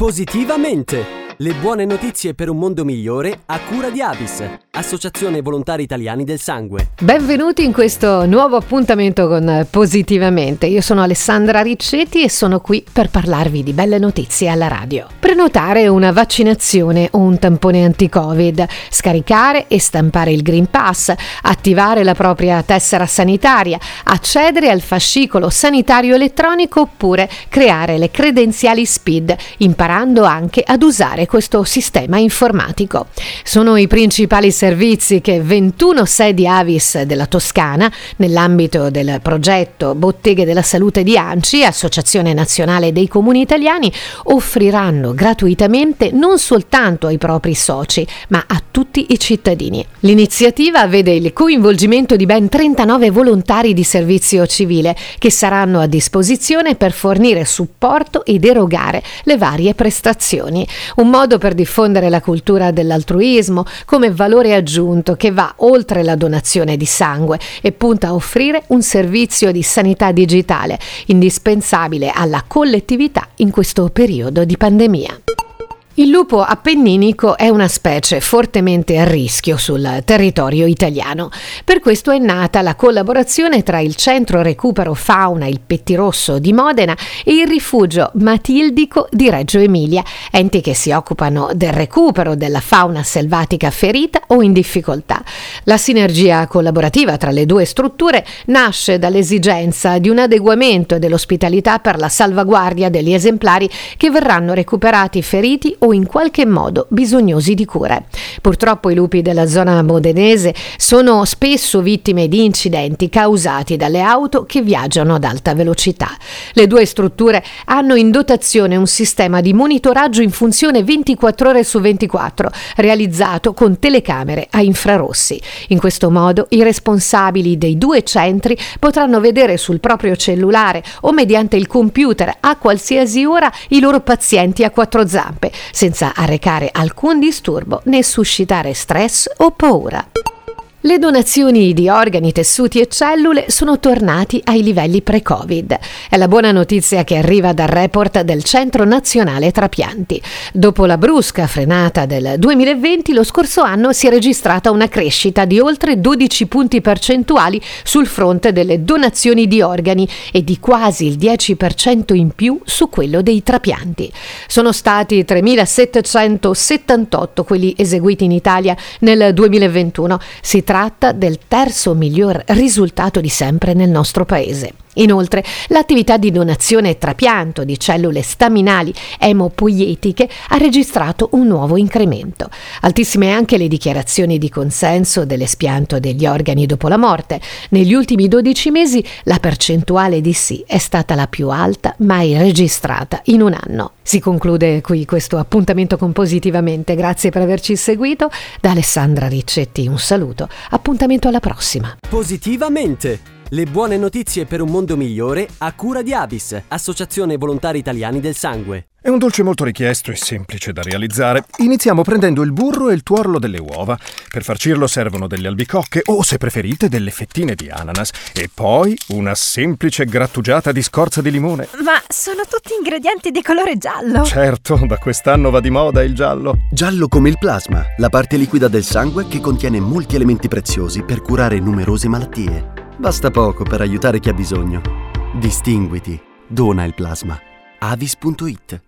Positivamente! Le buone notizie per un mondo migliore a cura di Avis, Associazione Volontari Italiani del Sangue. Benvenuti in questo nuovo appuntamento con Positivamente. Io sono Alessandra Riccetti e sono qui per parlarvi di belle notizie alla radio. Prenotare una vaccinazione o un tampone anti-Covid, scaricare e stampare il Green Pass, attivare la propria tessera sanitaria, accedere al fascicolo sanitario elettronico oppure creare le credenziali SPID, imparando anche ad usare questo sistema informatico. Sono i principali servizi che 21 sedi Avis della Toscana, nell'ambito del progetto Botteghe della Salute di Anci, Associazione Nazionale dei Comuni Italiani, offriranno gratuitamente non soltanto ai propri soci, ma a tutti i cittadini. L'iniziativa vede il coinvolgimento di ben 39 volontari di servizio civile che saranno a disposizione per fornire supporto ed erogare le varie prestazioni. Un modo per diffondere la cultura dell'altruismo come valore aggiunto che va oltre la donazione di sangue e punta a offrire un servizio di sanità digitale indispensabile alla collettività in questo periodo di pandemia. Il lupo appenninico è una specie fortemente a rischio sul territorio italiano. Per questo è nata la collaborazione tra il Centro Recupero Fauna Il Pettirosso di Modena e il Rifugio Matildico di Reggio Emilia, enti che si occupano del recupero della fauna selvatica ferita o in difficoltà. La sinergia collaborativa tra le due strutture nasce dall'esigenza di un adeguamento dell'ospitalità per la salvaguardia degli esemplari che verranno recuperati feriti o in qualche modo bisognosi di cure. Purtroppo i lupi della zona modenese sono spesso vittime di incidenti causati dalle auto che viaggiano ad alta velocità. Le due strutture hanno in dotazione un sistema di monitoraggio in funzione 24 ore su 24, realizzato con telecamere a infrarossi. In questo modo i responsabili dei due centri potranno vedere sul proprio cellulare o mediante il computer a qualsiasi ora i loro pazienti a quattro zampe, senza arrecare alcun disturbo né suscitare stress o paura. Le donazioni di organi, tessuti e cellule sono tornati ai livelli pre-Covid. È la buona notizia che arriva dal report del Centro Nazionale Trapianti. Dopo la brusca frenata del 2020, lo scorso anno si è registrata una crescita di oltre 12 punti percentuali sul fronte delle donazioni di organi e di quasi il 10% in più su quello dei trapianti. Sono stati 3.778 quelli eseguiti in Italia nel 2021. Si tratta del terzo miglior risultato di sempre nel nostro paese. Inoltre, l'attività di donazione e trapianto di cellule staminali emopoietiche ha registrato un nuovo incremento. Altissime anche le dichiarazioni di consenso dell'espianto degli organi dopo la morte. Negli ultimi 12 mesi la percentuale di sì è stata la più alta mai registrata in un anno. Si conclude qui questo appuntamento con Positivamente. Grazie per averci seguito. Da Alessandra Riccetti un saluto. Appuntamento alla prossima. Positivamente! Le buone notizie per un mondo migliore a cura di Avis, Associazione Volontari Italiani del Sangue. È un dolce molto richiesto e semplice da realizzare. Iniziamo prendendo il burro e il tuorlo delle uova. Per farcirlo servono delle albicocche o, se preferite, delle fettine di ananas. E poi una semplice grattugiata di scorza di limone. Ma sono tutti ingredienti di colore giallo. Certo, da quest'anno va di moda il giallo. Giallo come il plasma, la parte liquida del sangue che contiene molti elementi preziosi per curare numerose malattie. Basta poco per aiutare chi ha bisogno. Distinguiti. Dona il plasma. avis.it